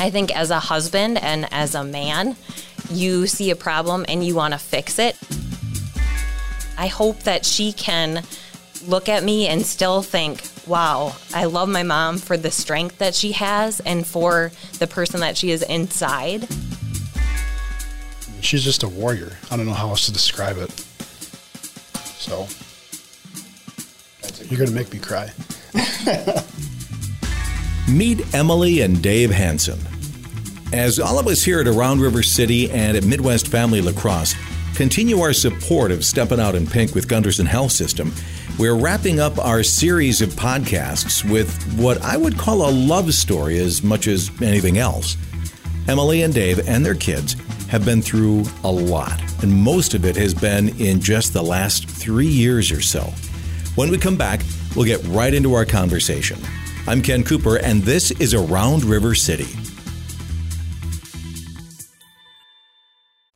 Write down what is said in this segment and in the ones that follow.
I think as a husband and as a man, you see a problem and you want to fix it. I hope that she can look at me and still think, wow, I love my mom for the strength that she has and for the person that she is inside. She's just a warrior. I don't know how else to describe it. So, you're going to make me cry. Meet Emily and Dave Hanson. As all of us here at Around River City and at Midwest Family La Crosse continue our support of Stepping Out in Pink with Gundersen Health System, we're wrapping up our series of podcasts with what I would call a love story as much as anything else. Emily and Dave and their kids have been through a lot, and most of it has been in just the last three years or so. When we come back, we'll get right into our conversation. I'm Ken Cooper, and this is Around River City.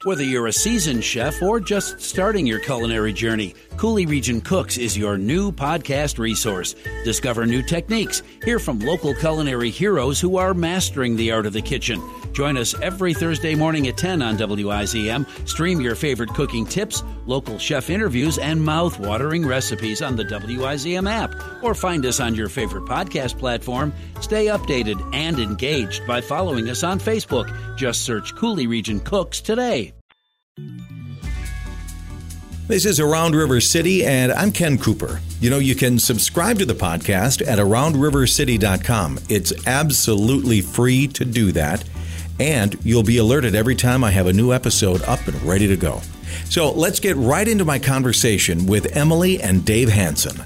Whether you're a seasoned chef or just starting your culinary journey, Coulee Region Cooks is your new podcast resource. Discover new techniques, hear from local culinary heroes who are mastering the art of the kitchen. Join us every Thursday morning at 10 on WIZM. Stream your favorite cooking tips, local chef interviews, and mouth-watering recipes on the WIZM app. Or find us on your favorite podcast platform. Stay updated and engaged by following us on Facebook. Just search Coulee Region Cooks today. This is Around River City, and I'm Ken Cooper. You know, you can subscribe to the podcast at aroundrivercity.com. It's absolutely free to do that, and you'll be alerted every time I have a new episode up and ready to go. So let's get right into my conversation with Emily and Dave Hanson.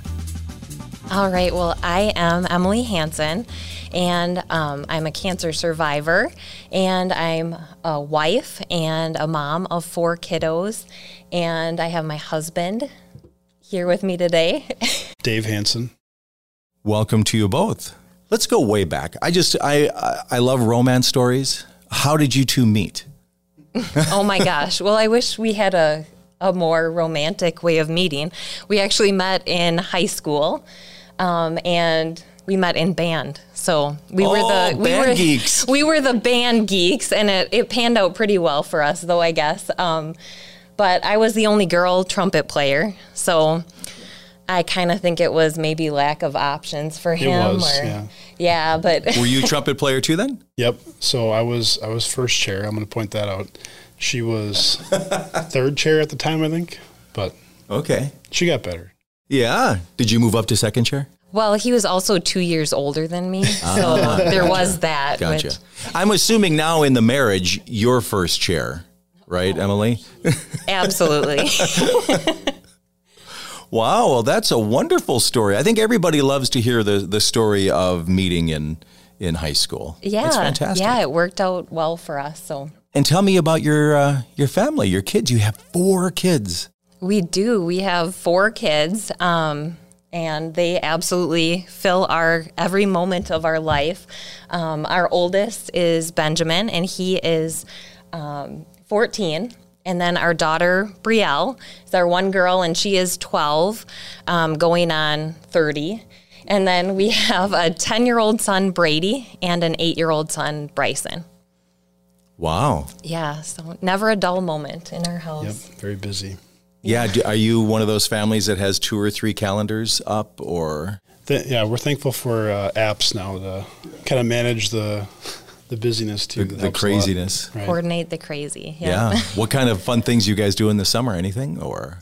All right. Well, I am Emily Hanson, and um, I'm a cancer survivor, and I'm a wife and a mom of four kiddos, and I have my husband here with me today. Dave Hanson. Welcome to you both. Let's go way back. I just I I- I love romance stories. How did you two meet? oh my gosh. Well, I wish we had a, a more romantic way of meeting. We actually met in high school, um, and we met in band. So we were Oh, the we band were geeks. we were the band geeks, and it, it panned out pretty well for us, though I guess. Um, but I was the only girl trumpet player, so I kind of think it was maybe lack of options for him. It was, or, yeah. yeah, but Were you a trumpet player too then? Yep. So I was I was first chair. I'm going to point that out. She was third chair at the time, I think, but Okay. she got better. Yeah. Did you move up to second chair? well, he was also two years older than me, so there was that. Ah. Gotcha. which- I'm assuming now in the marriage, you're first chair, right, Emily? Absolutely. Wow, well, that's a wonderful story. I think everybody loves to hear the, the story of meeting in, in high school. Yeah. Fantastic. Yeah, it worked out well for us. So And tell me about your uh, your family, your kids. You have four kids. We do. We have four kids, um, and they absolutely fill our every moment of our life. Um, our oldest is Benjamin, and he is um, 14. And then our daughter, Brielle, is our one girl, and she is 12, um, going on 30. And then we have a 10 year old son, Brady, and an eight year old son, Bryson. Wow. Yeah, so never a dull moment in our house. Yep. Very busy. Yeah. Do, are you one of those families that has two or three calendars up, or Th- yeah, we're thankful for uh, apps now to kind of manage the the busyness too. the, the helps lot. craziness? Right. Coordinate the crazy. Yeah. what kind of fun things you guys do in the summer? Anything or?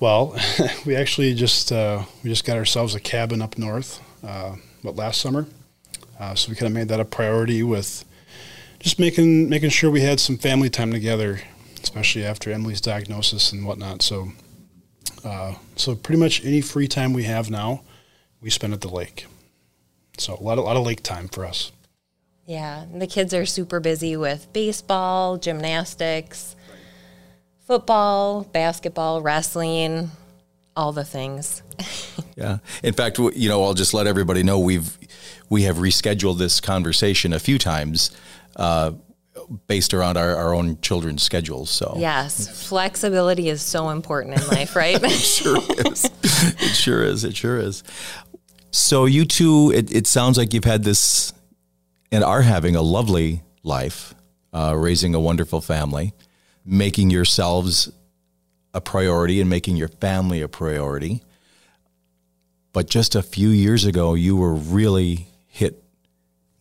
Well, we actually just uh, we just got ourselves a cabin up north, uh, what last summer. Uh, so we kind of made that a priority with just making making sure we had some family time together, especially after Emily's diagnosis and whatnot. So, uh, so pretty much any free time we have now, we spend at the lake. So a lot, a lot of lake time for us. Yeah, and the kids are super busy with baseball, gymnastics, football, basketball, wrestling, all the things. Yeah. In fact, you know, I'll just let everybody know we've we have rescheduled this conversation a few times uh, based around our, our own children's schedules. So Yes, flexibility is so important in life, right? It sure is. it sure is. It sure is. So you two, it, it sounds like you've had this and are having a lovely life, uh, raising a wonderful family, making yourselves a priority and making your family a priority. But just a few years ago, you were really hit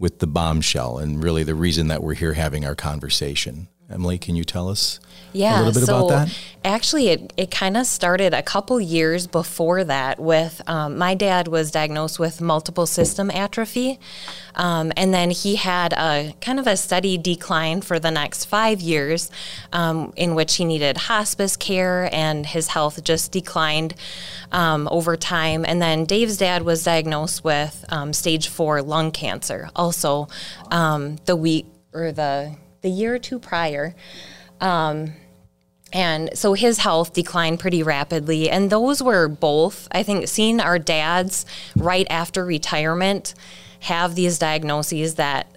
with the bombshell, and really the reason that we're here having our conversation. Emily, can you tell us yeah, a little bit so about that? Actually, it, it kind of started a couple years before that with um, my dad was diagnosed with multiple system atrophy. Um, and then he had a kind of a steady decline for the next five years, um, in which he needed hospice care and his health just declined um, over time. And then Dave's dad was diagnosed with um, stage four lung cancer, also um, the week or the the year or two prior. Um, and so his health declined pretty rapidly. And those were both, I think, seeing our dads right after retirement have these diagnoses that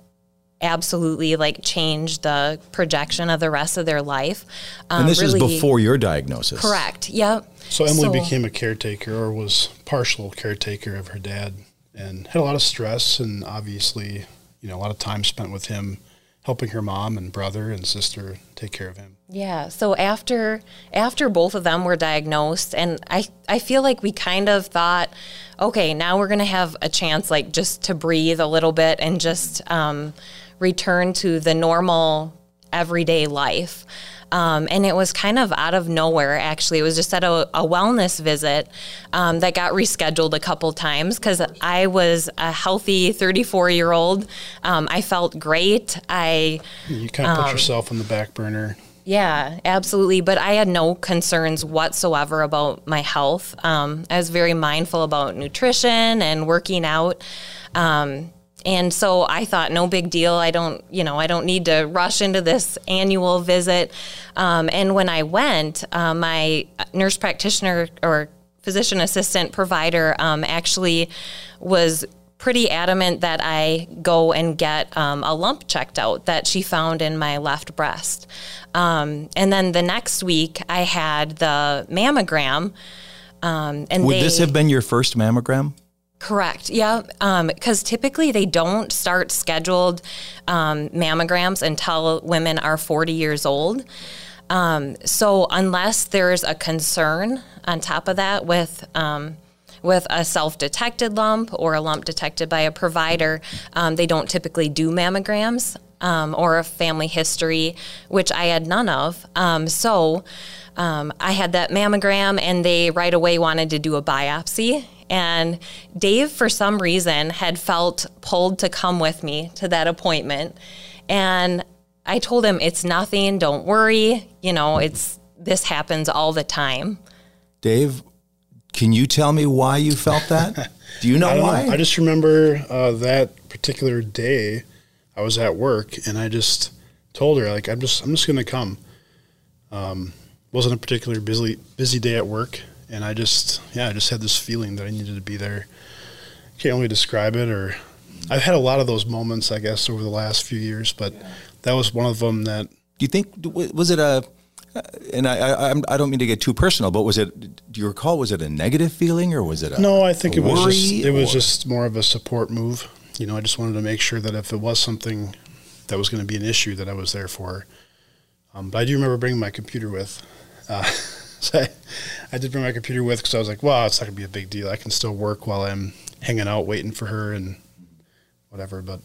absolutely like changed the projection of the rest of their life. Um, and this really, is before your diagnosis. Correct. Yep. So Emily so, became a caretaker or was partial caretaker of her dad and had a lot of stress and obviously, you know, a lot of time spent with him helping her mom and brother and sister take care of him. Yeah. So after after both of them were diagnosed, and I I feel like we kind of thought, okay, now we're gonna have a chance, like just to breathe a little bit and just um, return to the normal everyday life. Um, and it was kind of out of nowhere, actually. It was just at a, a wellness visit um, that got rescheduled a couple times because I was a healthy 34 year old. Um, I felt great. I You kind of put um, yourself on the back burner. Yeah, absolutely. But I had no concerns whatsoever about my health. Um, I was very mindful about nutrition and working out. Um, and so I thought, no big deal. I don't, you know, I don't need to rush into this annual visit. Um, and when I went, uh, my nurse practitioner or physician assistant provider um, actually was pretty adamant that I go and get um, a lump checked out that she found in my left breast. Um, and then the next week, I had the mammogram. Um, and would they, this have been your first mammogram? Correct. Yeah. Because um, typically they don't start scheduled um, mammograms until women are 40 years old. Um, so unless there's a concern on top of that with um, with a self-detected lump or a lump detected by a provider, um, they don't typically do mammograms um, or a family history, which I had none of. so. I had that mammogram, and they right away wanted to do a biopsy and Dave, for some reason, had felt pulled to come with me to that appointment. And I told him, it's nothing, don't worry. You know, it's this happens all the time. Dave, can you tell me why you felt that? Do you know I why? Know. I just remember uh, that particular day I was at work and I just told her like I'm just I'm just gonna come. Um, wasn't a particularly busy busy day at work and I just yeah I just had this feeling that I needed to be there. Can't really describe it, or I've had a lot of those moments I guess over the last few years, but that was one of them that. Do you think was it a? And I, I, I don't mean to get too personal, but was it? Do you recall? Was it a negative feeling, or was it a? No, I think it was just it was just more of a support move. You know, I just wanted to make sure that if it was something that was going to be an issue, that I was there for. Um, but I do remember bringing my computer with. Uh, so I, I did bring my computer with because I was like, well, it's not gonna be a big deal. I can still work while I'm hanging out waiting for her and whatever. But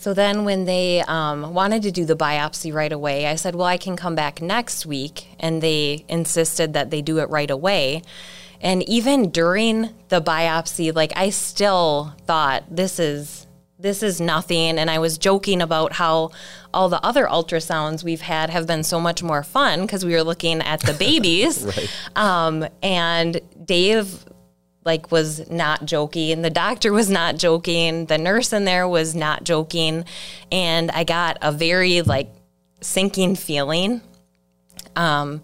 so then, when they um, wanted to do the biopsy right away, I said, Well, I can come back next week. And they insisted that they do it right away. And even during the biopsy, like I still thought, This is this is nothing. And I was joking about how all the other ultrasounds we've had have been so much more fun because we were looking at the babies. right. um, and Dave like was not joking the doctor was not joking the nurse in there was not joking and i got a very like sinking feeling um,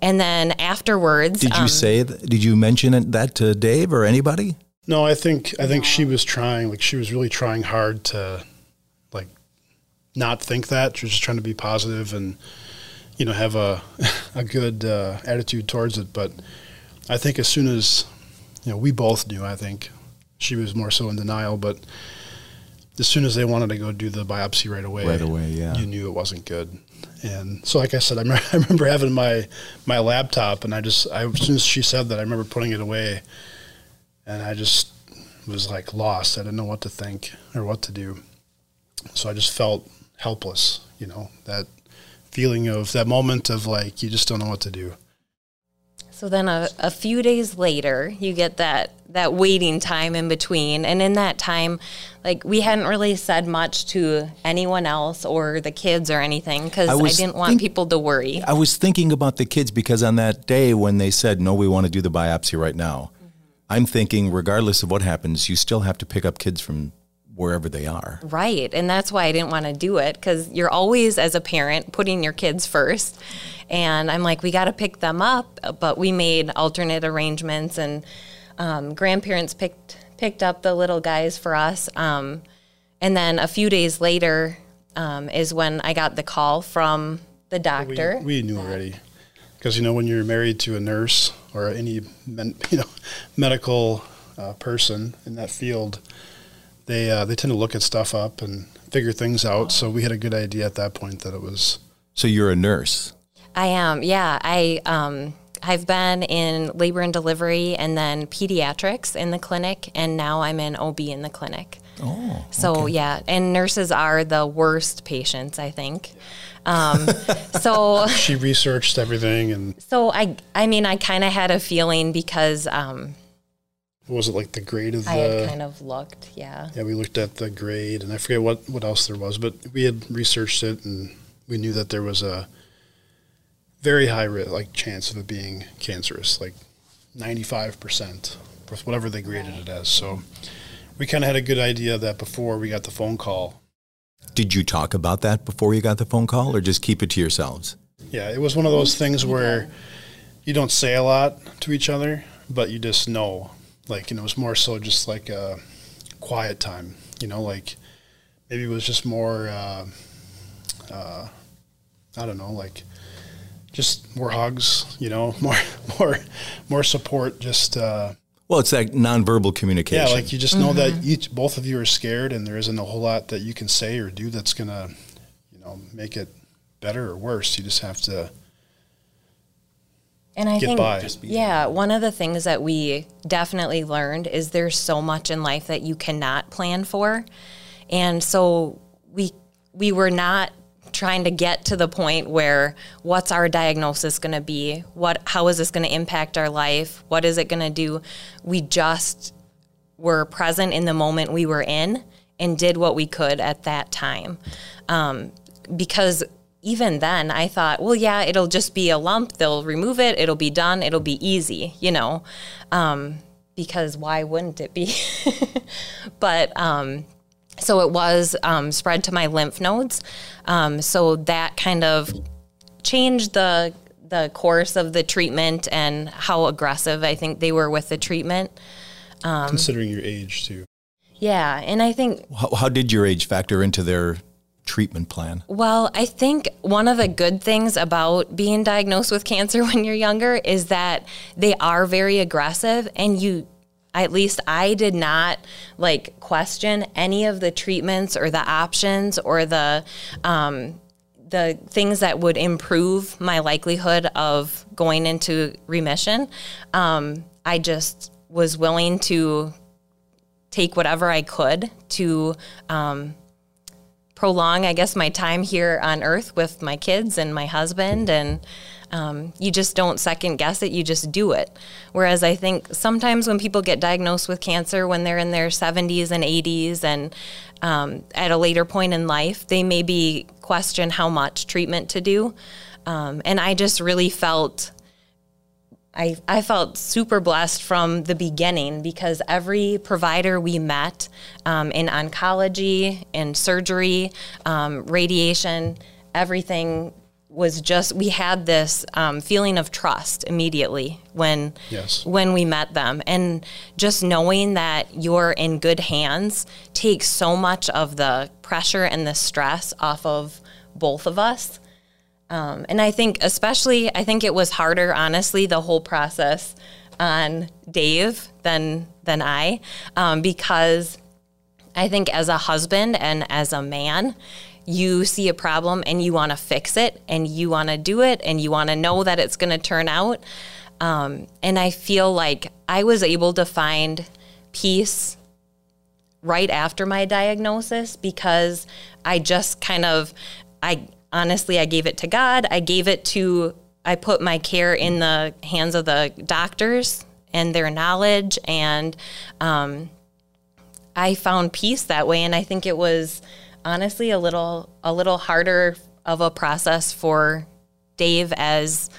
and then afterwards did you um, say that, did you mention that to dave or anybody no, I think I think she was trying, like she was really trying hard to, like, not think that. She was just trying to be positive and, you know, have a a good uh, attitude towards it. But I think as soon as, you know, we both knew. I think she was more so in denial, but as soon as they wanted to go do the biopsy right away, Right away, yeah. you knew it wasn't good. And so, like I said, I remember, I remember having my my laptop, and I just, I, as soon as she said that, I remember putting it away, and I just was like lost. I didn't know what to think or what to do. So I just felt helpless, you know, that feeling of that moment of like you just don't know what to do. So then a, a few days later, you get that that waiting time in between, and in that time, like we hadn't really said much to anyone else or the kids or anything because I I, didn't want think- people to worry. I was thinking about the kids because on that day when they said, no, we want to do the biopsy right now, I'm thinking, regardless of what happens, you still have to pick up kids from wherever they are. Right. And that's why I didn't want to do it because you're always, as a parent, putting your kids first. And I'm like, we got to pick them up. But we made alternate arrangements, and um, grandparents picked picked up the little guys for us. Um, and then a few days later um, is when I got the call from the We, doctor. we knew already because you know when you're married to a nurse or any men, you know medical uh, person in that field, they uh, they tend to look at stuff up and figure things out. So we had a good idea at that point that it was So you're a nurse. I am, yeah. I um, I've been in labor and delivery, and then pediatrics in the clinic, and now I'm in OB in the clinic. Oh. So yeah, and nurses are the worst patients, I think. Um, so she researched everything and so I I mean I kind of had a feeling because um, was it like the grade of the I had kind of looked, yeah. yeah we looked at the grade and I forget what what else there was but we had researched it and we knew that there was a very high ri like chance of it being cancerous like 95% with whatever they graded it as so we kind of had a good idea of that before we got the phone call Did you talk about that before you got the phone call or just keep it to yourselves? Yeah, it was one of those things where you don't say a lot to each other, but you just know. Like, you know, it was more so just like a quiet time, you know, like maybe it was just more, uh, uh, I don't know, like just more hugs, you know, more, more, more support, just, uh, Well, it's that nonverbal communication. yeah, like you just know that mm-hmm. each, both of you are scared and there isn't a whole lot that you can say or do that's going to, you know, make it better or worse. You just have to, And I Get think, by. Just yeah, one of the things that we definitely learned is there's so much in life that you cannot plan for, and so we we were not trying to get to the point where what's our diagnosis going to be? What how is this going to impact our life? What is it going to do? We just were present in the moment we were in and did what we could at that time. Um, because even then i thought well yeah it'll just be a lump. They'll remove it. It'll be done. It'll be easy you know? Um, because why wouldn't it be? But um, so it was um, spread to my lymph nodes um, so that kind of changed the the course of the treatment and how aggressive i think they were with the treatment considering your age too. yeah and i think how, how did your age factor into their treatment plan? Well, I think one of the good things about being diagnosed with cancer when you're younger is that they are very aggressive and you at least I did not like question any of the treatments or the options or the um, the things that would improve my likelihood of going into remission. Um, I just was willing to take whatever I could to um, prolong, I guess, my time here on earth with my kids and my husband. And um, you just don't second guess it, you just do it. Whereas I think sometimes when people get diagnosed with cancer when they're in their 70s and 80s and um, at a later point in life, they maybe question how much treatment to do. Um, and I just really felt I, I felt super blessed from the beginning because every provider we met um, in oncology, in surgery, um, radiation, everything was just we had this um, feeling of trust immediately when Yes. when we met them and just knowing that you're in good hands takes so much of the pressure and the stress off of both of us um, and I think, especially, I think it was harder, honestly, the whole process on Dave than than I, um, because I think as a husband and as a man, you see a problem and you want to fix it and you want to do it and you want to know that it's going to turn out. Um, and I feel like I was able to find peace right after my diagnosis because I just kind of, I honestly, I gave it to God. I gave it to, I put my care in the hands of the doctors and their knowledge. And um, I found peace that way. And I think it was honestly a little, a little harder of a process for Dave as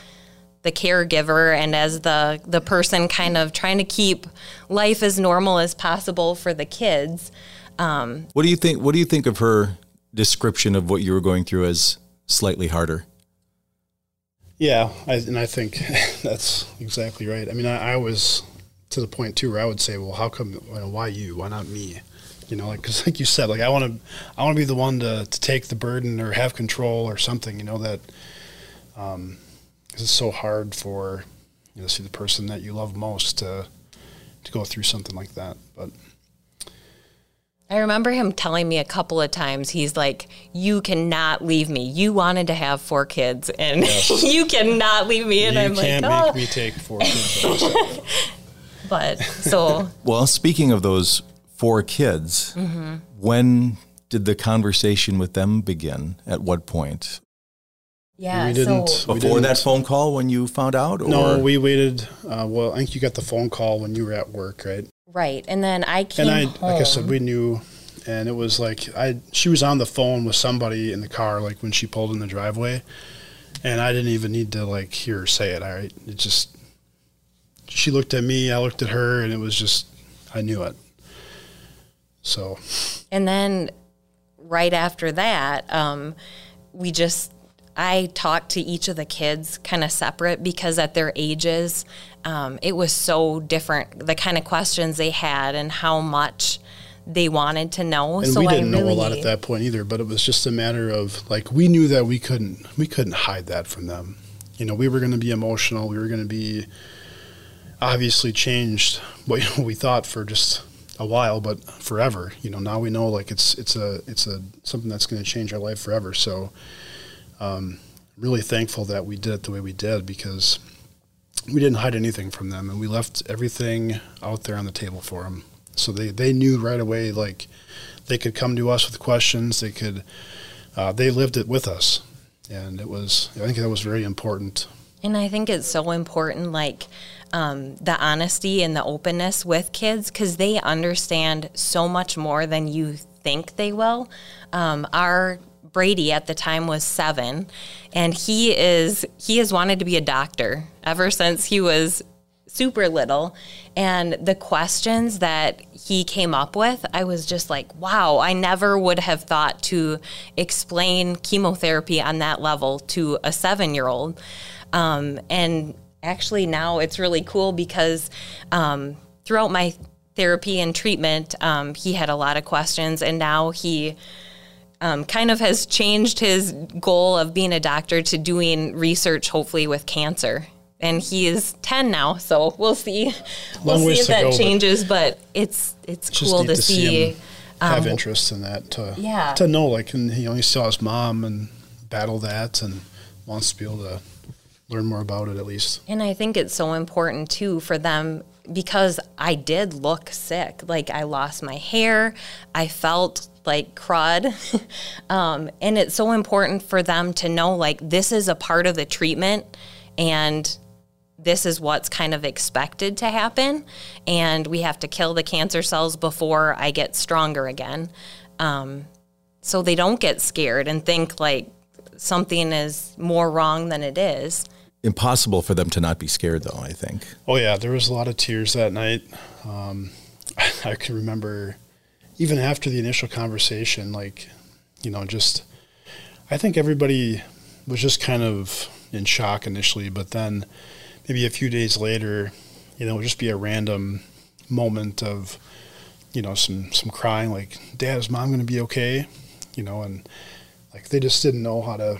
the caregiver and as the the person kind of trying to keep life as normal as possible for the kids. Um, what do you think? What do you think of her description of what you were going through as slightly harder? Yeah, I, and I think that's exactly right. I mean, I, I, was to the point too where I would say, well, how come? Why you? Why not me? You know, like because like you said, like I want to, I want to be the one to to take the burden or have control or something. You know that. Um, because it's so hard for you know see the person that you love most to to go through something like that. But I remember him telling me a couple of times, he's like, You cannot leave me. You wanted to have four kids, and yes. you cannot leave me. And you I'm can't like, oh. make me take four kids. but so. Well, speaking of those four kids, mm-hmm. when did the conversation with them begin? At what point? Yeah, we didn't so before didn't, that phone call when you found out. Or? No, we waited. Uh, well, I think you got the phone call when you were at work, right? Right, and then I came and I, home. like I said, we knew, and it was like I. She was on the phone with somebody in the car, like when she pulled in the driveway, and I didn't even need to like hear her say it. All right, it just. She looked at me, I looked at her, and it was just, I knew it. So. And then, right after that, um, we just I talked to each of the kids kind of separate because at their ages, um, it was so different. The kind of questions they had and how much they wanted to know. And so we didn't really, know a lot at that point either. But it was just a matter of like we knew that we couldn't we couldn't hide that from them. You know, we were going to be emotional. We were going to be obviously changed what you know, we thought for just a while, but forever. You know, now we know like it's it's a it's a something that's going to change our life forever. So um, really thankful that we did it the way we did because we didn't hide anything from them and we left everything out there on the table for them. So they, they knew right away, like they could come to us with questions. They could, uh, they lived it with us. And it was, I think that was very important. And I think it's so important, like, um, the honesty and the openness with kids because they understand so much more than you think they will. Um, our Brady at the time was seven, and he is he has wanted to be a doctor ever since he was super little. And the questions that he came up with, I was just like, wow, I never would have thought to explain chemotherapy on that level to a seven year old. Um, and actually, now it's really cool because um, throughout my therapy and treatment, um, he had a lot of questions, and now he um, kind of has changed his goal of being a doctor to doing research, hopefully with cancer. And he is ten now, so we'll see. Long we'll see if that go, changes, but, but, it's it's cool to, to, see. see have um, interest in that to yeah. to know like and he only saw his mom and battle that and wants to be able to learn more about it at least. And I think it's so important too for them because I did look sick. Like I lost my hair, I felt like crud. um, and it's so important for them to know like this is a part of the treatment and this is what's kind of expected to happen. And we have to kill the cancer cells before I get stronger again. Um, so they don't get scared and think like something is more wrong than it is impossible for them to not be scared, though. I think. Oh yeah, there was a lot of tears that night. Um, I can remember, even after the initial conversation, like, you know, just I think everybody was just kind of in shock initially, but then maybe a few days later, you know, it would just be a random moment of, you know, some some crying, like, "Dad, is mom going to be okay?" You know, and like they just didn't know how to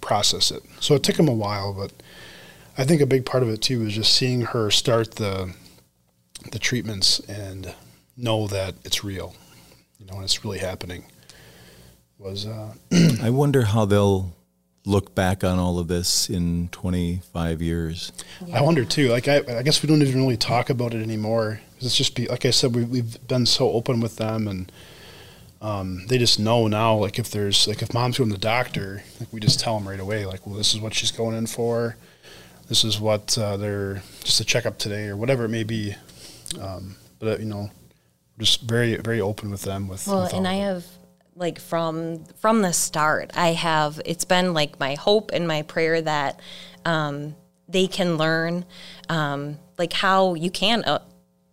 process it. So it took him a while, but I think a big part of it too was just seeing her start the the treatments and know that it's real. you know, and it's really happening. Was uh, I wonder how they'll look back on all of this in 25 years. I wonder too. Like I, I guess we don't even really talk about it anymore. 'Cause It's just be like I said, we, we've been so open with them, and um, they just know now. Like if there's like if mom's going to the doctor, like we just tell them right away. Like, well, this is what she's going in for. This is what uh, they're just a checkup today, or whatever it may be. Um, but uh, you know, just very very open with them. With Well, with and I have like from from the start, I have it's been like my hope and my prayer that um, they can learn um, like how you can uh,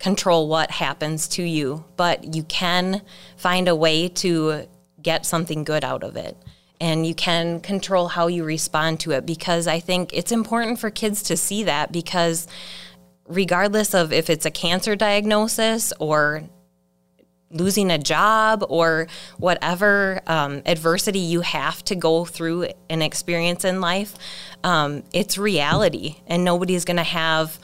control what happens to you, but you can find a way to get something good out of it. And you can control how you respond to it because I think it's important for kids to see that because regardless of if it's a cancer diagnosis or losing a job or whatever um, adversity you have to go through and experience in life, um, it's reality, and nobody's going to have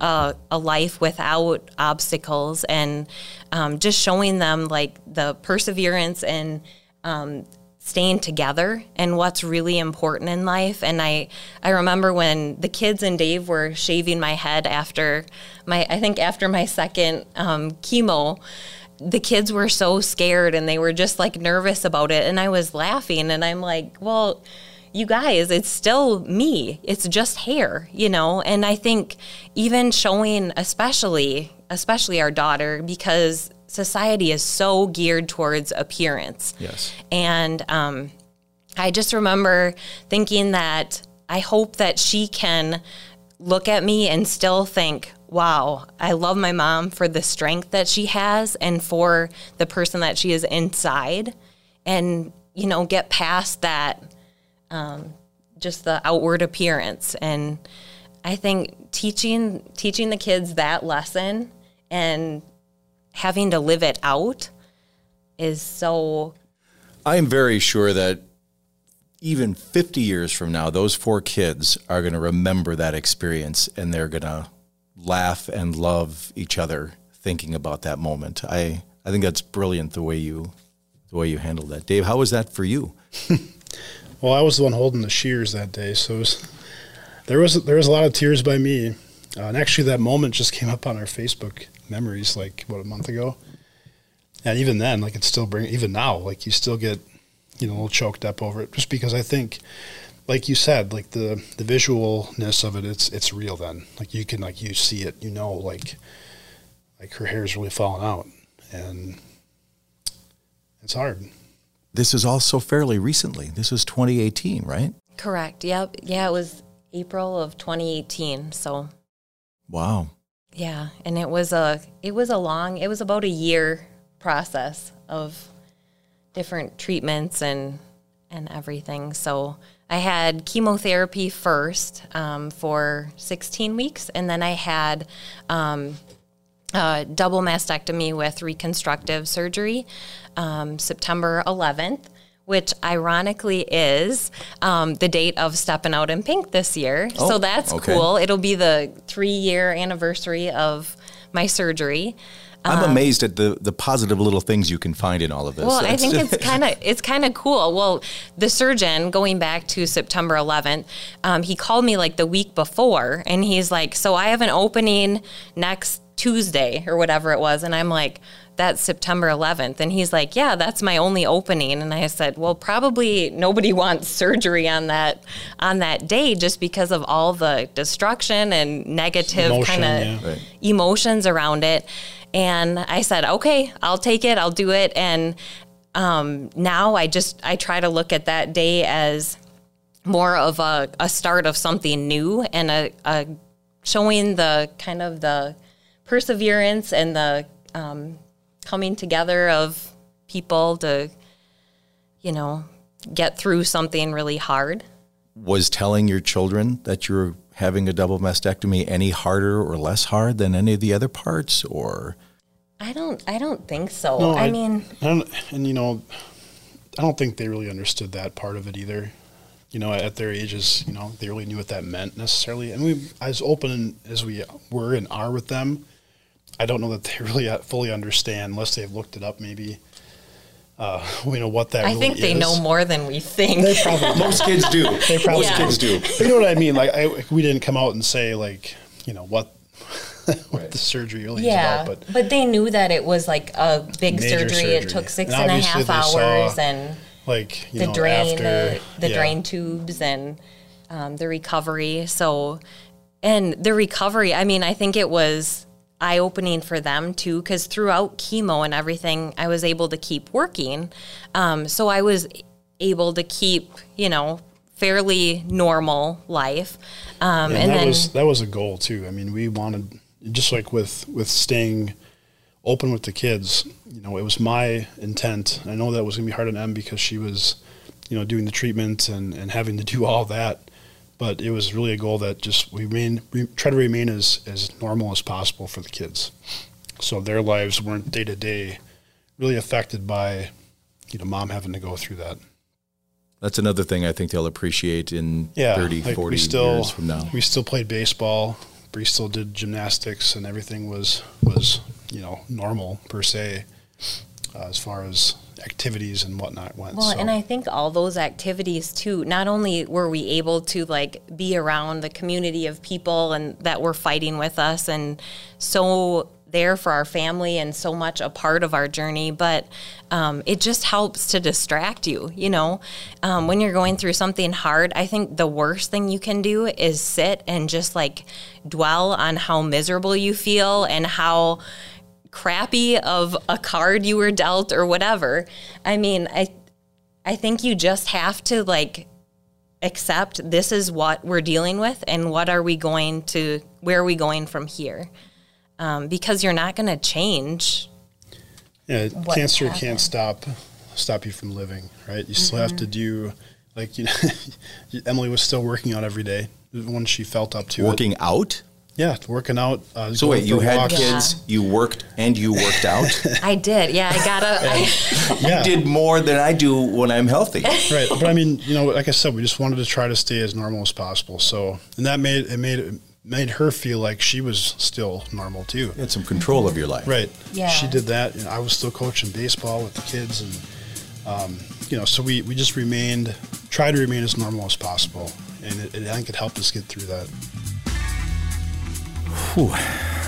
a, a life without obstacles. And um, just showing them like the perseverance and um, staying together and what's really important in life. And I, I remember when the kids and Dave were shaving my head after my, I think after my second um, chemo, the kids were so scared and they were just like nervous about it. And I was laughing and I'm like, well, you guys, it's still me. It's just hair, you know? And I think even showing, especially, especially our daughter, because society is so geared towards appearance. Yes. And um, I just remember thinking that I hope that she can look at me and still think, wow, I love my mom for the strength that she has and for the person that she is inside. And, you know, get past that, um, just the outward appearance. And I think teaching teaching the kids that lesson and having to live it out is so I am very sure that even 50 years from now, those four kids are going to remember that experience and they're going to laugh and love each other thinking about that moment. I, I think that's brilliant the way you the way you handled that. Dave, how was that for you? Well, I was the one holding the shears that day, so was, there was there was a lot of tears by me. Uh, and actually, that moment just came up on our Facebook memories like what a month ago. And even then, like it's still bring even now, like you still get you know a little choked up over it, just because I think, like you said, like the the visualness of it, it's it's real. Then, like you can like you see it, you know, like like her hair is really falling out, and it's hard. This is also fairly recently. This was 2018, right? correct. Yep. Yeah, it was April of 2018. So Wow. yeah, and it was a it was a long it was about a year process of different treatments and and everything. So I had chemotherapy first um, for 16 weeks, and then I had um, uh, double mastectomy with reconstructive surgery um, September 11th, which ironically is um, the date of Stepping Out in Pink this year. Oh, so that's okay. cool. It'll be the three year anniversary of my surgery. I'm amazed at the, the positive little things you can find in all of this. Well, I think it's kind of it's kind of cool. Well, the surgeon going back to September 11th, um, he called me like the week before, and he's like, "So I have an opening next Tuesday or whatever it was," and I'm like. That's September 11th. And he's like, Yeah, that's my only opening. And I said, Well, probably nobody wants surgery on that on that day just because of all the destruction and negative Emotion, kind of yeah. Right. emotions around it. And I said, okay, I'll take it, I'll do it. And um, now I just I try to look at that day as more of a, a start of something new and a, a showing the kind of the perseverance and the um, coming together of people to, you know, get through something really hard. was telling your children that you're having a double mastectomy any harder or less hard than any of the other parts or I don't I don't think so. No, I, mean, I don't, and you know, I don't think they really understood that part of it either. You know, at their ages, you know, they really knew what that meant necessarily. And we, as open as we were and are with them, I don't know that they really fully understand unless they've looked it up maybe. uh, you know what that. I really think they is. know more than we think. They probably Most kids do. They probably Most Yeah. kids do. you know what I mean? Like I, we didn't come out and say like you know what what the surgery really yeah, is about, but, but they knew that it was like a big Major surgery. It took six And and a half they saw, hours, and like you the know drain, after the, the yeah. drain tubes, and um, the recovery. So, and the recovery. I mean, I think it was eye opening for them too, because throughout chemo and everything, I was able to keep working. Um, so I was able to keep, you know, fairly normal life. Um, Yeah, and that then was that was a goal too. I mean, we wanted just like with with staying open with the kids. You know, it was my intent. I know that was gonna be hard on Em because she was, you know, doing the treatment and and having to do all that. But it was really a goal that just we remain we try to remain as as normal as possible for the kids, so their lives weren't day to day really affected by, you know, mom having to go through that. That's another thing I think they'll appreciate in yeah, 30, like 40 we still, years from now. We still played baseball. We still did gymnastics, and everything was was you know normal per se, uh, as far as activities and whatnot went. Well, so. and I think all those activities too, not only were we able to like be around the community of people and that were fighting with us and so there for our family and so much a part of our journey, but um, it just helps to distract you. You know, um, when you're going through something hard, I think the worst thing you can do is sit and just like dwell on how miserable you feel and how crappy of a card you were dealt or whatever. I mean, I I think you just have to like accept this is what we're dealing with and what are we going to where are we going from here? Um, because you're not going to change. yeah, cancer happened. can't stop stop you from living, right? You still have Mm-hmm. to do like you know. Emily was still working out every day when she felt up to it. Working out? Yeah, working out. Uh, So wait, you had walks. kids, you worked, and you worked out? I did. Yeah, I got to I, Yeah, did more than I do when I'm healthy. right but i mean you know like i said we just wanted to try to stay as normal as possible so and that made it made it made her feel like she was still normal too You had some control of your life. right Yeah. she did that and i was still coaching baseball with the kids and um, you know so we we just remained tried to remain as normal as possible and it, it, i think it helped us get through that Whew.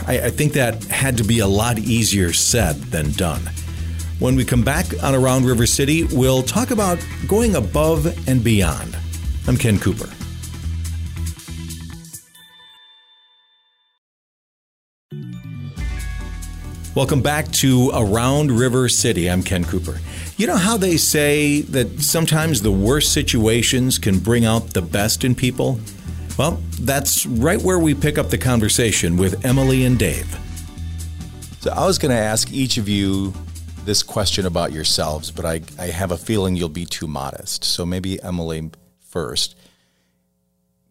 I, I think that had to be a lot easier said than done. When we come back on Around River City, we'll talk about going above and beyond. I'm Ken Cooper. Welcome back to Around River City. I'm Ken Cooper. You know how they say that sometimes the worst situations can bring out the best in people? Well, that's right where we pick up the conversation with Emily and Dave. So I was going to ask each of you this question about yourselves, but I, I have a feeling you'll be too modest. So maybe Emily first.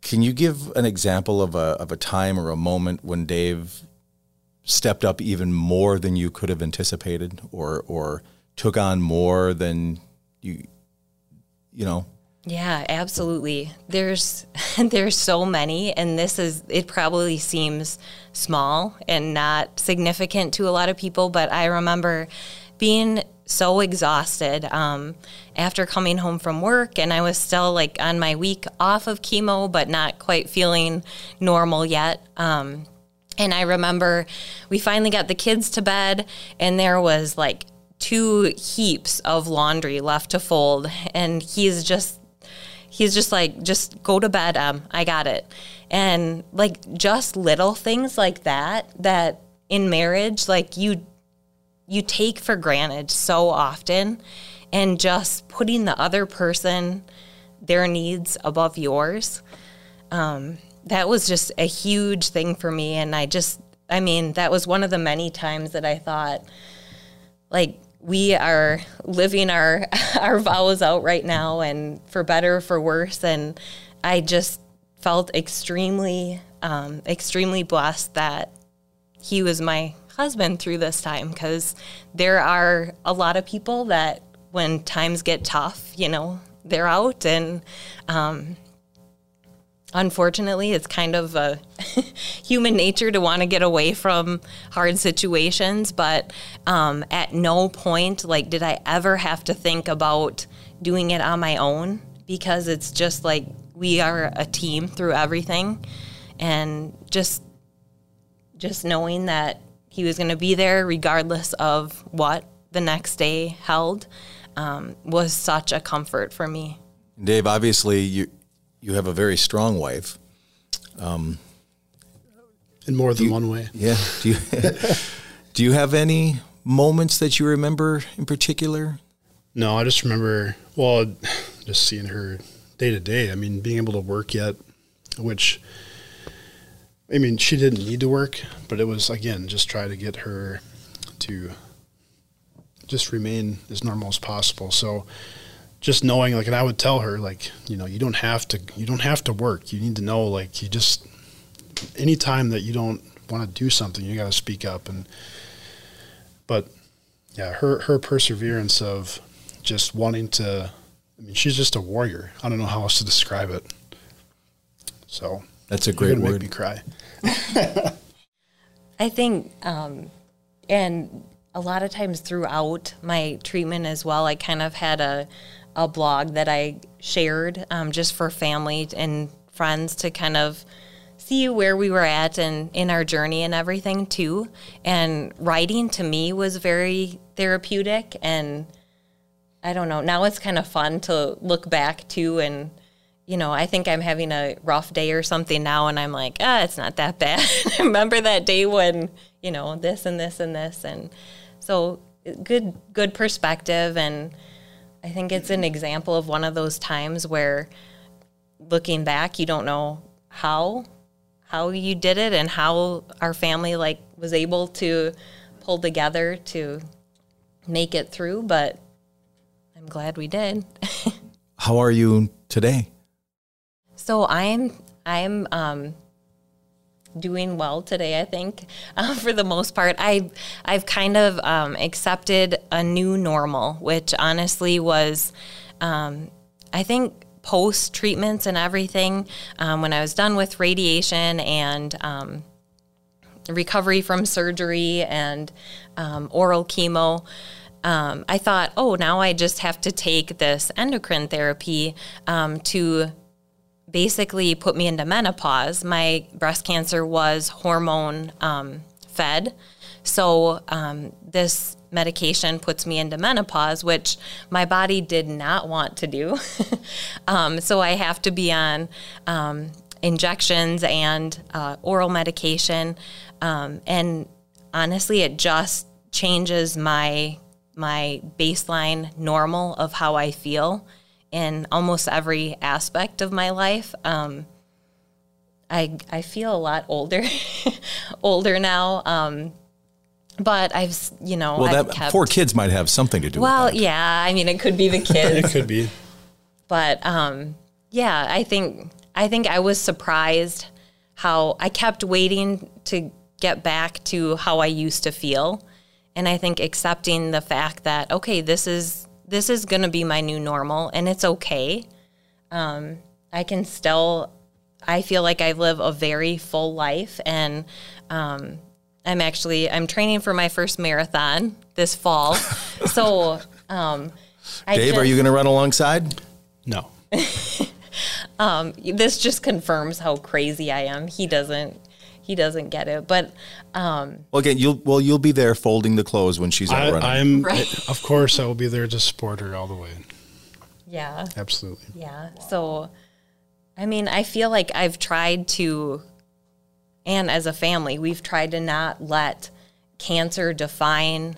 Can you give an example of a, of a time or a moment when Dave stepped up even more than you could have anticipated or, or took on more than you, you know? Yeah, absolutely. There's there's so many and this is it probably seems small and not significant to a lot of people, but I remember being so exhausted um, after coming home from work and I was still like on my week off of chemo but not quite feeling normal yet. Um, and I remember we finally got the kids to bed, and there was like two heaps of laundry left to fold. And he's just, he's just like, just go to bed, Em. I got it. And like just little things like that, that in marriage, like you, you take for granted so often. And just putting the other person, their needs above yours um, that was just a huge thing for me and i just i mean that was one of the many times that i thought like we are living our our vows out right now and for better or for worse. And i just felt extremely um, extremely blessed that he was my husband through this time because there are a lot of people that when times get tough you know they're out and um, unfortunately, it's kind of a human nature to want to get away from hard situations. But um, at no point, like, did I ever have to think about doing it on my own because it's just like we are a team through everything, and just just knowing that he was going to be there regardless of what the next day held um, was such a comfort for me. Dave, obviously you you have a very strong wife. Um, in more than you, one way. Yeah. Do you do you have any moments that you remember in particular? No, I just remember well, just seeing her day to day. I mean, being able to work yet, which I mean, she didn't need to work, but it was again just try to get her to just remain as normal as possible. So just knowing like and I would tell her like, you know, you don't have to you don't have to work. You need to know like you just anytime that you don't want to do something, you got to speak up and but yeah, her her perseverance of just wanting to I mean, she's just a warrior. I don't know how else to describe it. So that's a great word. Make me cry. I think, um, and a lot of times throughout my treatment as well, I kind of had a a blog that I shared um, just for family and friends to kind of see where we were at and in our journey and everything too. And writing to me was very therapeutic and I don't know. Now it's kind of fun to look back to and you know, I think I'm having a rough day or something now, and I'm like, ah, it's not that bad. Remember that day when, you know, this and this and this, and so good, good perspective, and I think it's an example of one of those times where, looking back, you don't know how, how you did it, and how our family like was able to pull together to make it through, but I'm glad we did. how are you today? So I'm I'm um, doing well today. I think uh, for the most part, I I've kind of um, accepted a new normal, which honestly was, um, I think post treatments and everything um, when I was done with radiation and um, recovery from surgery and um, oral chemo. Um, I thought, oh, now I just have to take this endocrine therapy to basically put me into menopause. My breast cancer was hormone um, fed. So um, this medication puts me into menopause, which my body did not want to do. um, so I have to be on um, injections and uh, oral medication. Um, and honestly, it just changes my my baseline normal of how I feel in almost every aspect of my life. Um, I I feel a lot older, older now. Um, but I've you know well that kept, four kids might have something to do. With that. Well, yeah, I mean it could be the kids. it could be. But um, yeah, I think I think I was surprised how I kept waiting to get back to how I used to feel, and I think accepting the fact that okay, this is this is going to be my new normal and it's okay. Um, I can still, I feel like I live a very full life and um, I'm actually, I'm training for my first marathon this fall. so, um, Dave, just, are you going to run alongside? No. um, this just confirms how crazy I am. He doesn't he doesn't get it. But um, well, again, you'll well you'll be there folding the clothes when she's out I, running. I'm right. of course I will be there to support her all the way. Yeah, absolutely. Yeah. So, I mean, I feel like I've tried to, and as a family, we've tried to not let cancer define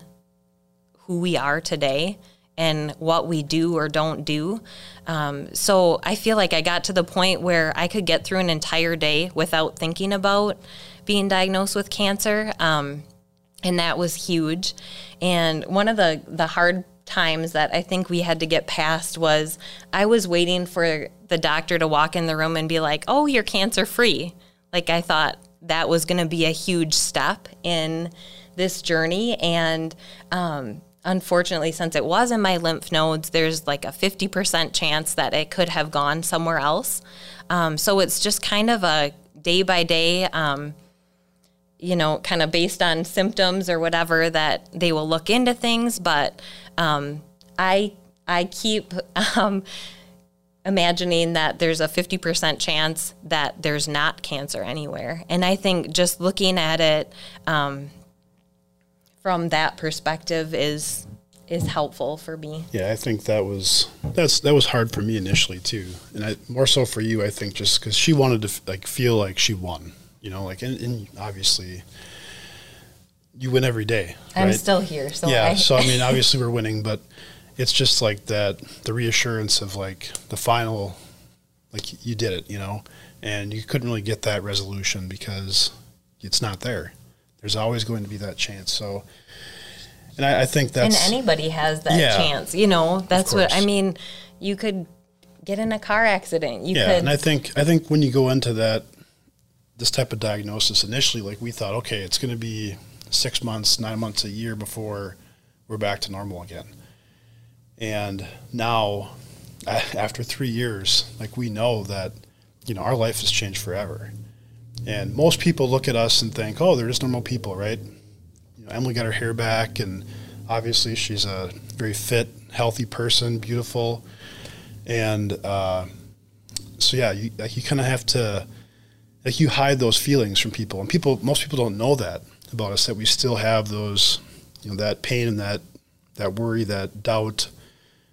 who we are today and what we do or don't do. Um, so I feel like I got to the point where I could get through an entire day without thinking about being diagnosed with cancer. Um, and that was huge. And one of the, the hard times that I think we had to get past was I was waiting for the doctor to walk in the room and be like, oh, you're cancer free. Like I thought that was going to be a huge step in this journey. And um, unfortunately, since it was in my lymph nodes, there's like a 50% chance that it could have gone somewhere else. Um, so it's just kind of a day by day, um, you know, kind of based on symptoms or whatever that they will look into things. But um, I I keep um, imagining that there's a 50% chance that there's not cancer anywhere. And I think just looking at it um, from that perspective is is helpful for me. Yeah, I think that was that's that was hard for me initially too, and I, more so for you. I think just because she wanted to like feel like she won, you know, like and, and obviously you win every day. I'm still here, so yeah. I, so I mean, obviously we're winning, but it's just like that the reassurance of like the final, like you did it, you know, and you couldn't really get that resolution because it's not there. There's always going to be that chance. So and I, I think and anybody has that Yeah. chance. You know, that's what I mean. You could get in a car accident. You yeah. could. And I think I think when you go into that this type of diagnosis initially, like we thought, okay, it's going to be six months, nine months, a year before we're back to normal again. And now, after three years, like we know that you know our life has changed forever. And most people look at us and think, oh, they're just normal people, right? You know, Emily got her hair back, and obviously she's a very fit, healthy person, beautiful, and uh, so yeah, you like you kind of have to like you hide those feelings from people, and people most people don't know that about us that we still have those, you know, that pain and that that worry, that doubt,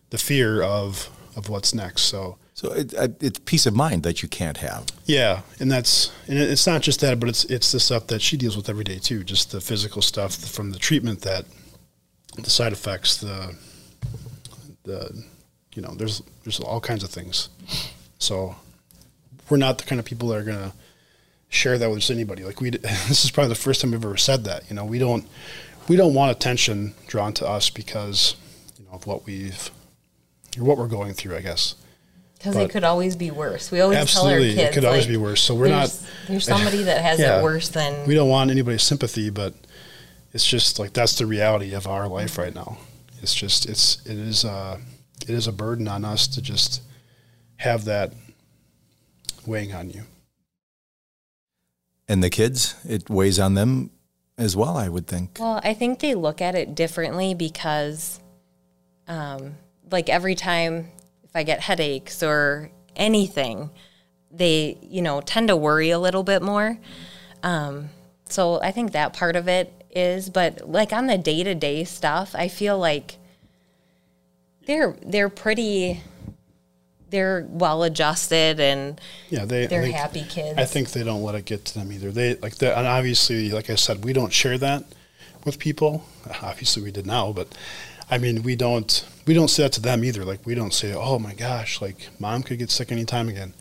the fear of of what's next. So. So it, it- it's peace of mind that you can't have. Yeah, and that's and it's not just that, but it's it's the stuff that she deals with every day too. Just the physical stuff from the treatment that the side effects, the the you know, there's there's all kinds of things. So we're not the kind of people that are gonna share that with just anybody. Like we, this is probably the first time we've ever said that. You know, we don't we don't want attention drawn to us because you know of what we've or what we're going through. I guess. Because it could always be worse. We always Absolutely, tell our it kids could always like, be worse. So we're not- there's, There's somebody that has Yeah. it worse than we don't want anybody's sympathy, but it's just like that's the reality of our life right now. It's just it's it is uh it is a burden on us to just have that weighing on you. And the kids, it weighs on them as well, I would think. Well, I think they look at it differently because, um, like every time if I get headaches or anything, they, you know, tend to worry a little bit more. Um, so I think that part of it is, but like on the day to day stuff, I feel like they're they're pretty, they're well adjusted and Yeah, they they're think- happy kids. I think they don't let it get to them either. They like that, and obviously, like I said, we don't share that with people. Obviously, we did now, but I mean, we don't we don't say that to them either. Like we don't say, "Oh my gosh, like mom could get sick anytime again."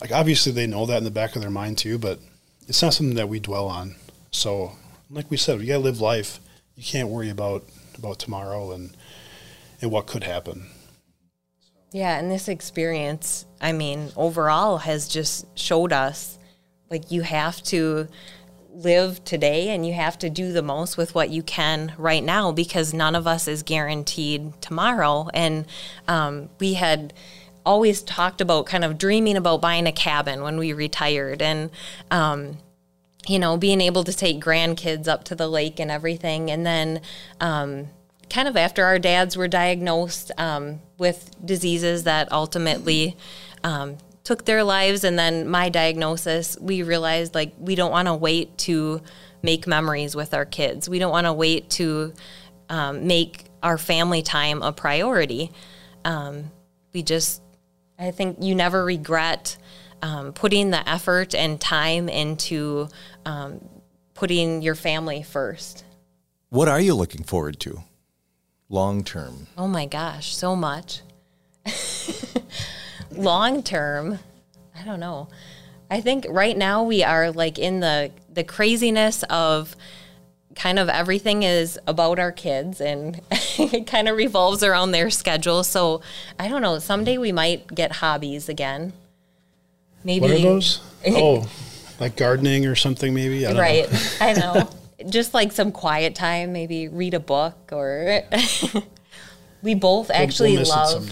Like obviously, they know that in the back of their mind too, but it's not something that we dwell on. So, like we said, we gotta live life. You can't worry about about tomorrow and and what could happen. Yeah, and this experience, I mean, overall has just showed us like you have to live today and you have to do the most with what you can right now because none of us is guaranteed tomorrow. And um, we had always talked about kind of dreaming about buying a cabin when we retired and um, you know being able to take grandkids up to the lake and everything and then um, kind of after our dads were diagnosed um, with diseases that ultimately um, took their lives and then my diagnosis we realized like we don't want to wait to make memories with our kids we don't want to wait to um, make our family time a priority um, we just i think you never regret um, putting the effort and time into um, putting your family first What are you looking forward to long term? Oh my gosh, so much. Long term, I don't know. I think right now we are like in the the craziness of kind of everything is about our kids and it kind of revolves around their schedule. So, I don't know, someday we might get hobbies again. Maybe What are those? oh, like gardening or something maybe. I don't Right. I know. just like some quiet time, maybe read a book or. we both actually we'll love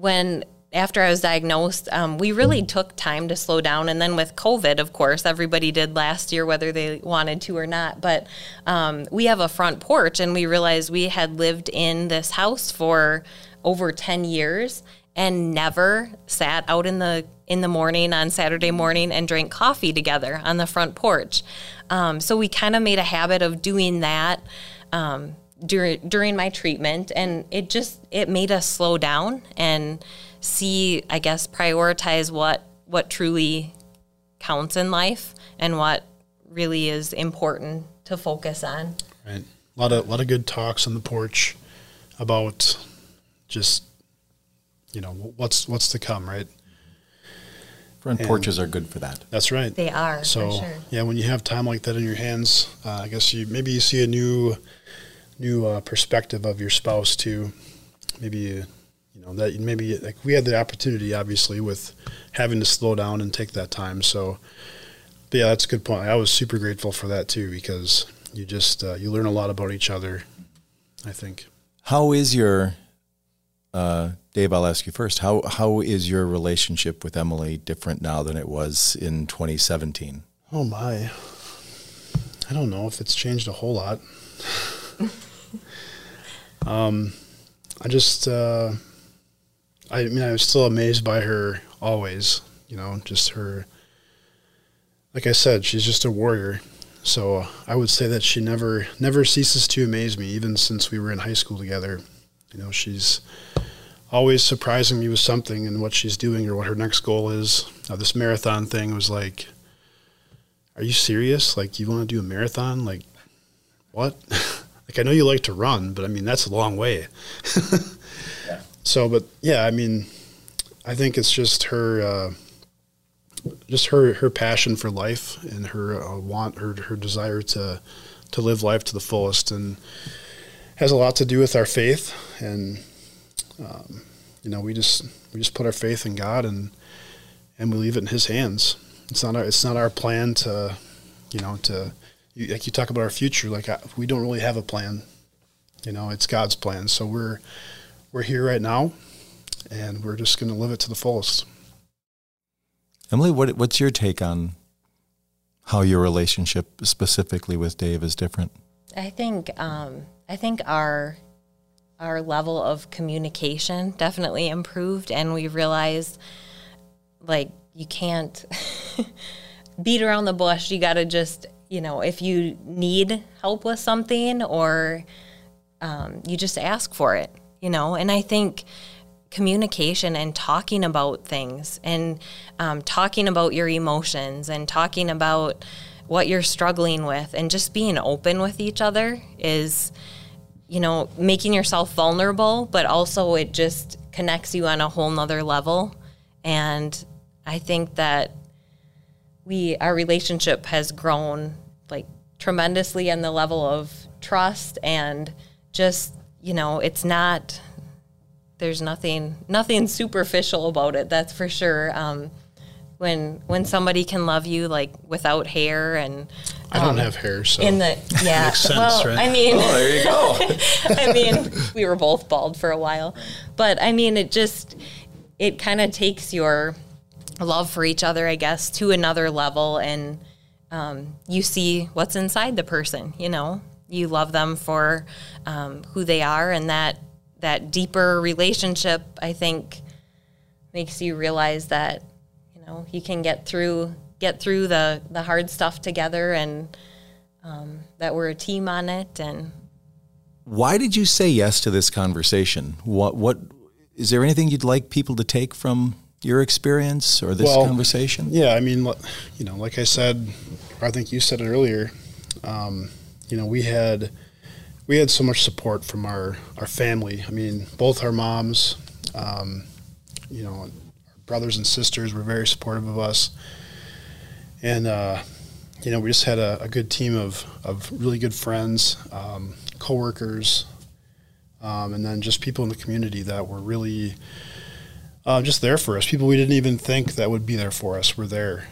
when after I was diagnosed, um, we really took time to slow down. And then with COVID, of course, everybody did last year, whether they wanted to or not. But um, we have a front porch, and we realized we had lived in this house for over 10 years and never sat out in the in the morning on Saturday morning and drank coffee together on the front porch. Um, so we kind of made a habit of doing that um, during during my treatment, and it just it made us slow down and see, I guess, prioritize what what truly counts in life and what really is important to focus on. Right. A lot of a lot of good talks on the porch about just you know what's what's to come, right? Front And- porches are good for that. That's right. They are So for sure. yeah, when you have time like that in your hands, uh, I guess you maybe you see a new new uh, perspective of your spouse too. Maybe you, you know that maybe like we had the opportunity obviously with having to slow down and take that time. So but yeah, that's a good point. I was super grateful for that too because you just uh, you learn a lot about each other. I think. How is your uh, Dave? I'll ask you first. How how is your relationship with Emily different now than it was in 2017? Oh my. I don't know if it's changed a whole lot. um, I just, uh, I mean, I was still amazed by her always, you know, just her, like I said, she's just a warrior. So I would say that she never, never ceases to amaze me, even since we were in high school together. You know, she's always surprising me with something and what she's doing or what her next goal is. Uh, this marathon thing was like, are you serious? Like, you want to do a marathon? Like, what? like, I know you like to run, but I mean, that's a long way. So, but yeah, I mean, I think it's just her, uh, just her, her passion for life and her uh, want, her, her desire to, to live life to the fullest and has a lot to do with our faith. And, um, you know, we just, we just put our faith in God and, and we leave it in his hands. It's not our, it's not our plan to, you know, to, you, like you talk about our future, like I, we don't really have a plan, you know, it's God's plan. So we're, we're here right now and we're just going to live it to the fullest. Emily, what what's your take on how your relationship specifically with Dave is different? I think um, I think our our level of communication definitely improved, and we realized like you can't beat around the bush. You got to just you know if you need help with something or um, you just ask for it. You know, and I think communication and talking about things and um, talking about your emotions and talking about what you're struggling with and just being open with each other is you know making yourself vulnerable but also it just connects you on a whole nother level and i think that we our relationship has grown like tremendously on the level of trust and just you know it's not there's nothing nothing superficial about it that's for sure um, when when somebody can love you like without hair and I don't have hair, so in the yeah Makes sense, well right? i mean there you go. I mean, we were both bald for a while, but I mean, it just it kind of takes your love for each other, I guess, to another level, and um, you see what's inside the person. You know, you love them for um, who they are, and that that deeper relationship, I think, makes you realize that you know you can get through get through the the hard stuff together, and um, that we're a team on it, and Why did you say yes to this conversation? What what is there anything you'd like people to take from your experience or this Well, conversation? Yeah, I mean, you know, like I said, or I think you said it earlier. Um, you know, we had we had so much support from our our family. I mean, both our moms, um, you know, our brothers and sisters were very supportive of us, and uh, you know, we just had a, a good team of of really good friends, um, coworkers, um, and then just people in the community that were really uh, just there for us. People we didn't even think that would be there for us were there.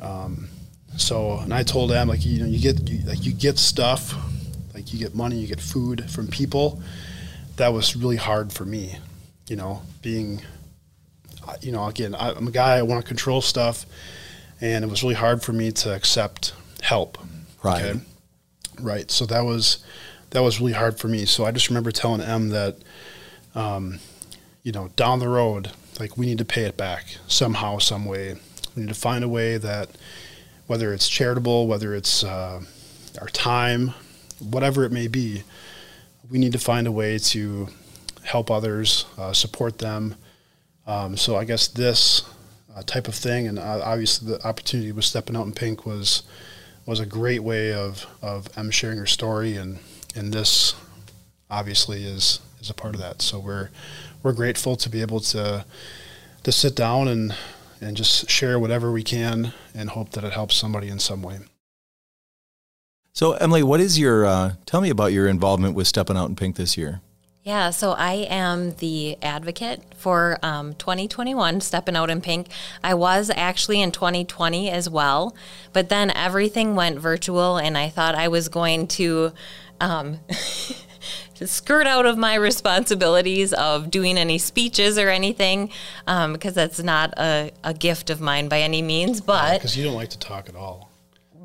Um, So, and I told Em like you know you get you, like you get stuff, like you get money, you get food from people. That was really hard for me, you know, being, uh, you know, again I'm a guy I want to control stuff, and it was really hard for me to accept help. Right. Okay? Right. So that was that was really hard for me. So I just remember telling Em that, um, you know, down the road, like we need to pay it back somehow, some way. We need to find a way that, whether it's charitable, whether it's uh, our time, whatever it may be, we need to find a way to help others, uh, support them. Um, so I guess this uh, type of thing, and uh, obviously the opportunity with stepping out in pink was was a great way of of Em sharing her story, and and this obviously is is a part of that. So we're we're grateful to be able to to sit down and and just share whatever we can and hope that it helps somebody in some way. So, Emily, what is your, uh, tell me about your involvement with Stepping Out in Pink this year. Yeah, so I am the advocate for um, 2021 Stepping Out in Pink. I was actually in 2020 as well, but then everything went virtual, and I thought I was going to. Um, to skirt out of my responsibilities of doing any speeches or anything because um, that's not a, a gift of mine by any means but because you don't like to talk at all.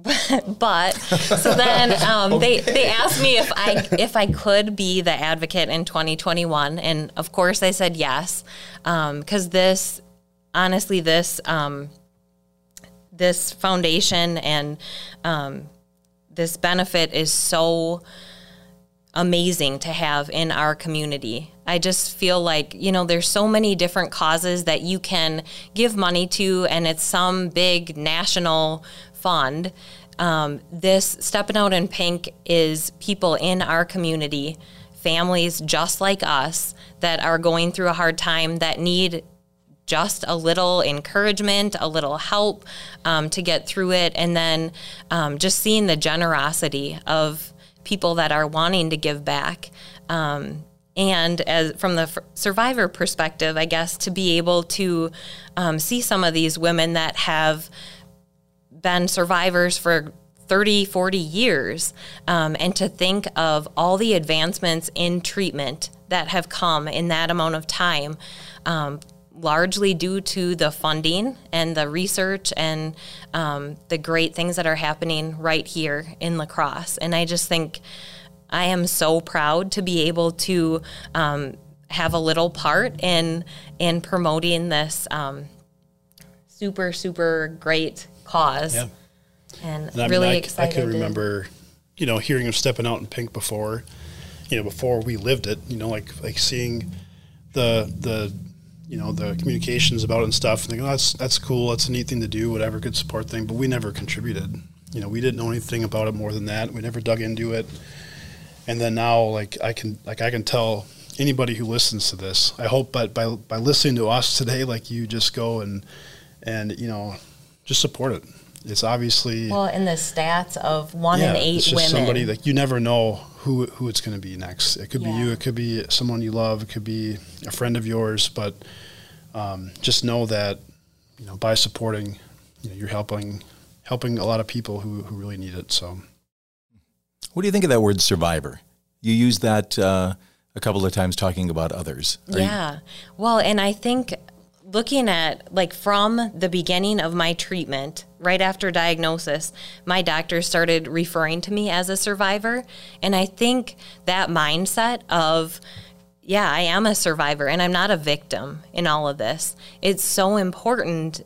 But so then um, they they asked me if I if I could be the advocate in 2021, and of course I said yes, because um, this honestly this um, this foundation and um, this benefit is so amazing to have in our community. I just feel like, you know, there's so many different causes that you can give money to, and it's some big national fund. Um, this Stepping Out in Pink is people in our community, families just like us that are going through a hard time that need just a little encouragement, a little help um, to get through it, and then um, just seeing the generosity of people that are wanting to give back. Um, and as from the survivor perspective, I guess to be able to um, see some of these women that have been survivors for 30, 40 years, um, and to think of all the advancements in treatment that have come in that amount of time, um, largely due to the funding and the research and um, the great things that are happening right here in La Crosse. And I just think I am so proud to be able to um, have a little part in in promoting this um, super super great cause. Yeah. And, And I really mean, I, excited. I can remember, you know, hearing of stepping out in pink before, you know, before we lived it. You know, like like seeing the the you know the communications about it and stuff, and thinking, oh, that's that's cool, that's a neat thing to do, whatever, good support thing. But we never contributed. You know, we didn't know anything about it more than that. We never dug into it. And then now, like I can like I can tell anybody who listens to this. I hope, but by by listening to us today, like you just go and and you know just support it. It's obviously well, in the stats of one yeah, in eight it's just women. somebody like you never know who who it's going to be next. It could Yeah. be you. It could be someone you love. It could be a friend of yours. But um, just know that you know by supporting, you know, you're helping helping a lot of people who who really need it. So What do you think of that word survivor? You use that uh, a couple of times talking about others. Are you- Yeah. Well, and I think looking at like from the beginning of my treatment, right after diagnosis, my doctor started referring to me as a survivor. And I think that mindset of, yeah, I am a survivor and I'm not a victim in all of this. It's so important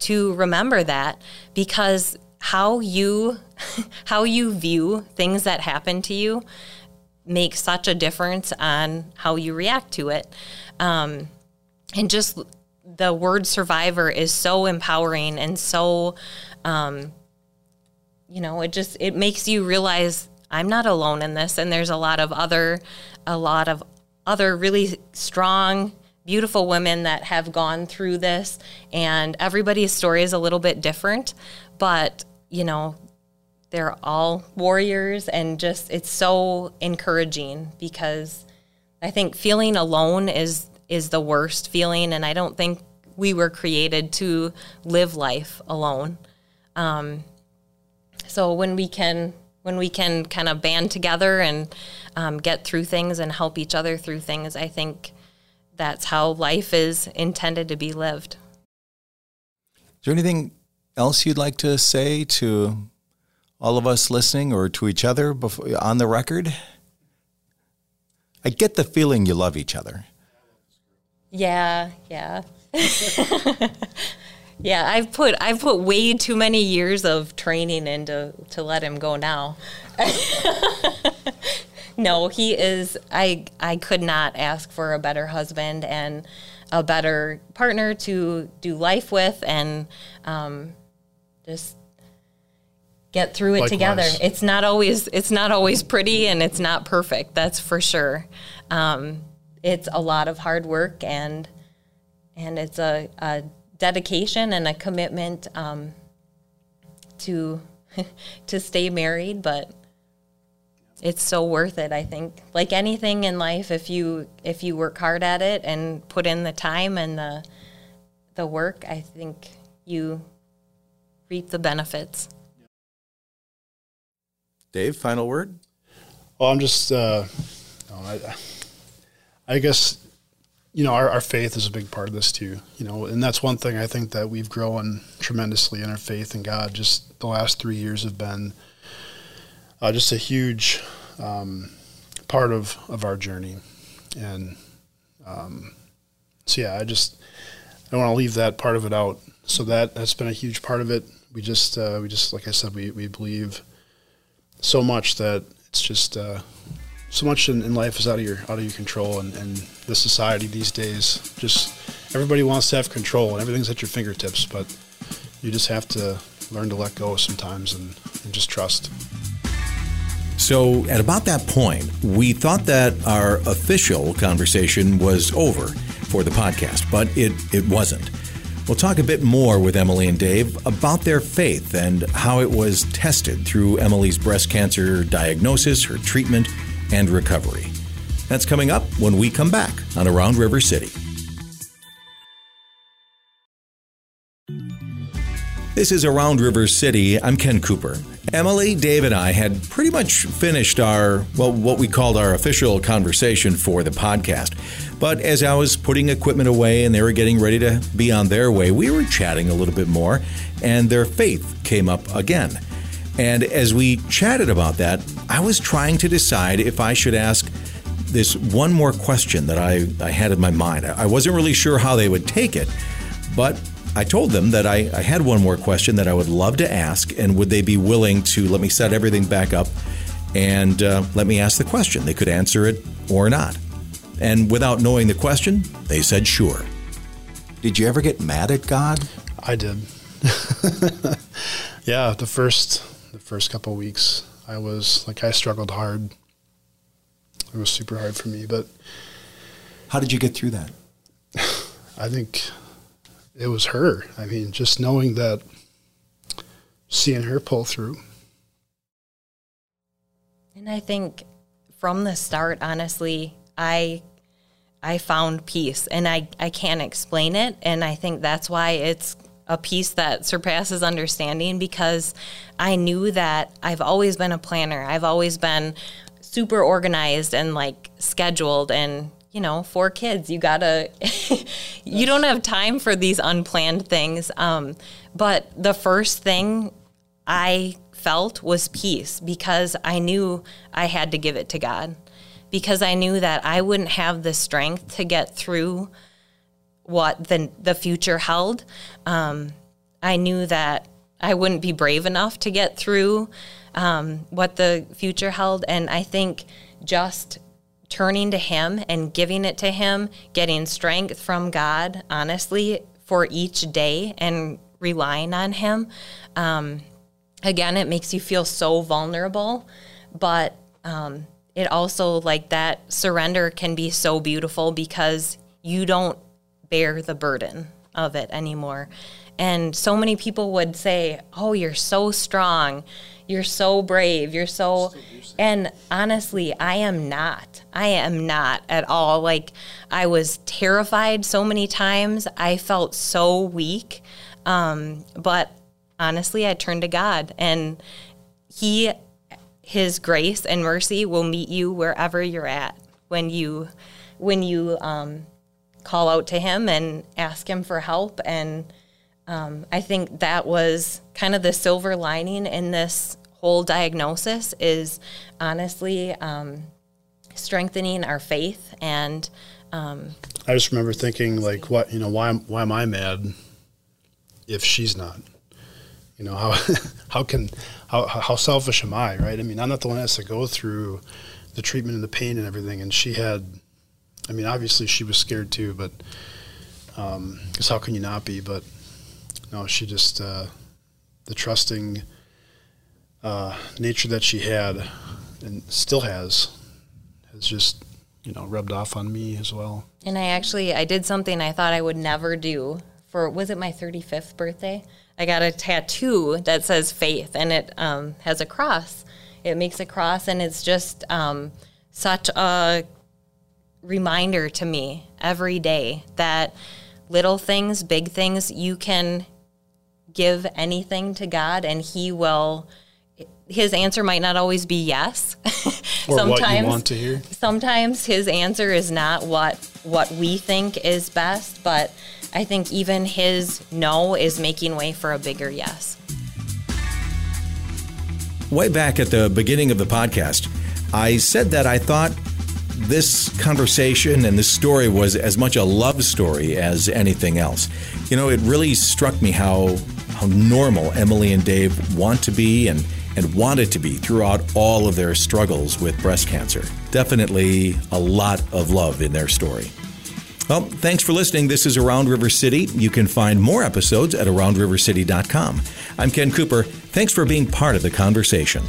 to remember that because how you how you view things that happen to you makes such a difference on how you react to it. Um, and just the word survivor is so empowering and so, um, you know, it just it makes you realize I'm not alone in this, and there's a lot of other, a lot of other really strong. Beautiful women that have gone through this, and everybody's story is a little bit different, but you know, they're all warriors and just it's so encouraging because I think feeling alone is is the worst feeling and I don't think we were created to live life alone. Um, so when we can when we can kind of band together and um, get through things and help each other through things, I think that's how life is intended to be lived. Is there anything else you'd like to say to all of us listening or to each other before, on the record? I get the feeling you love each other. Yeah, yeah. yeah, I've put I've put way too many years of training into to let him go now. no, he is I I could not ask for a better husband and a better partner to do life with and um, just get through it Likewise. together. It's not always it's not always pretty and it's not perfect. That's for sure. Um, it's a lot of hard work and and it's a, a dedication and a commitment um, to to stay married, but it's so worth it. I think, like anything in life, if you if you work hard at it and put in the time and the the work, I think you reap the benefits. Dave, final word. Well, I'm just, uh, I, I guess you know, our, our faith is a big part of this too, you know, and that's one thing I think that we've grown tremendously in our faith in God. Just the last three years have been uh, just a huge um, part of, of our journey. And um, so, yeah, I just, I want to leave that part of it out. So that, that's been a huge part of it. We just, uh, we just, like I said, we, we believe so much that it's just, uh, so much in, in, life is out of your out of your control, and, and the society these days just everybody wants to have control, and everything's at your fingertips, but you just have to learn to let go sometimes and, and just trust. So, at about that point, we thought that our official conversation was over for the podcast, but it, it wasn't. We'll talk a bit more with Emily and Dave about their faith and how it was tested through Emily's breast cancer diagnosis, her treatment, and recovery. That's coming up when we come back on Around River City. This is Around River City. I'm Ken Cooper. Emily, Dave, and I had pretty much finished our, well, what we called our official conversation for the podcast. But as I was putting equipment away and they were getting ready to be on their way, we were chatting a little bit more, and their faith came up again. And as we chatted about that, I was trying to decide if I should ask this one more question that I, I had in my mind. I wasn't really sure how they would take it, but I told them that I, I had one more question that I would love to ask, and would they be willing to let me set everything back up and uh, let me ask the question? They could answer it or not. And without knowing the question, they said sure. Did you ever get mad at God? I did. yeah, the first the first couple weeks. I was like I struggled hard. It was super hard for me, but how did you get through that? I think it was her. I mean, just knowing that seeing her pull through. And I think from the start, honestly, I I found peace and I, I can't explain it. And I think that's why it's a peace that surpasses understanding because I knew that I've always been a planner. I've always been super organized and like scheduled and you know four kids. You gotta you don't have time for these unplanned things. Um, but the first thing i felt was peace because i knew i had to give it to god. Because i knew that i wouldn't have the strength to get through what the the future held. Um, I knew that I wouldn't be brave enough to get through um, what the future held, and I think just turning to Him and giving it to Him, getting strength from God, honestly, for each day, and relying on Him. Um, again, it makes you feel so vulnerable, but um, it also like that surrender can be so beautiful because you don't bear the burden of it anymore. And so many people would say, Oh, you're so strong. You're so brave. You're so. And honestly, I am not. I am not at all. Like, I was terrified so many times. I felt so weak. Um, but honestly, I turned to God and He, His grace and mercy will meet you wherever you're at when you, when you um, call out to Him and ask Him for help. And um, I think that was kind of the silver lining in this whole diagnosis is honestly um, strengthening our faith and. Um, I just remember thinking like, what you know, why why am I mad if she's not? You know how how can how how selfish am I, right? I mean, I'm not the one that has to go through the treatment and the pain and everything, and she had. I mean, obviously she was scared too, but because um, how can you not be? But no, she just uh, the trusting uh, nature that she had and still has has just you know rubbed off on me as well. And I actually I did something I thought I would never do for was it my 35th birthday? I got a tattoo that says faith and it um, has a cross. It makes a cross and it's just um, such a reminder to me every day that little things, big things, you can give anything to God and He will his answer might not always be yes. or sometimes, what you want to hear. Sometimes his answer is not what what we think is best, but I think even his no is making way for a bigger yes. Way back at the beginning of the podcast, I said that I thought this conversation and this story was as much a love story as anything else. You know, it really struck me how how normal Emily and Dave want to be and and wanted to be throughout all of their struggles with breast cancer. Definitely a lot of love in their story. Well, thanks for listening. This is Around River City. You can find more episodes at aroundrivercity.com. I'm Ken Cooper. Thanks for being part of the conversation.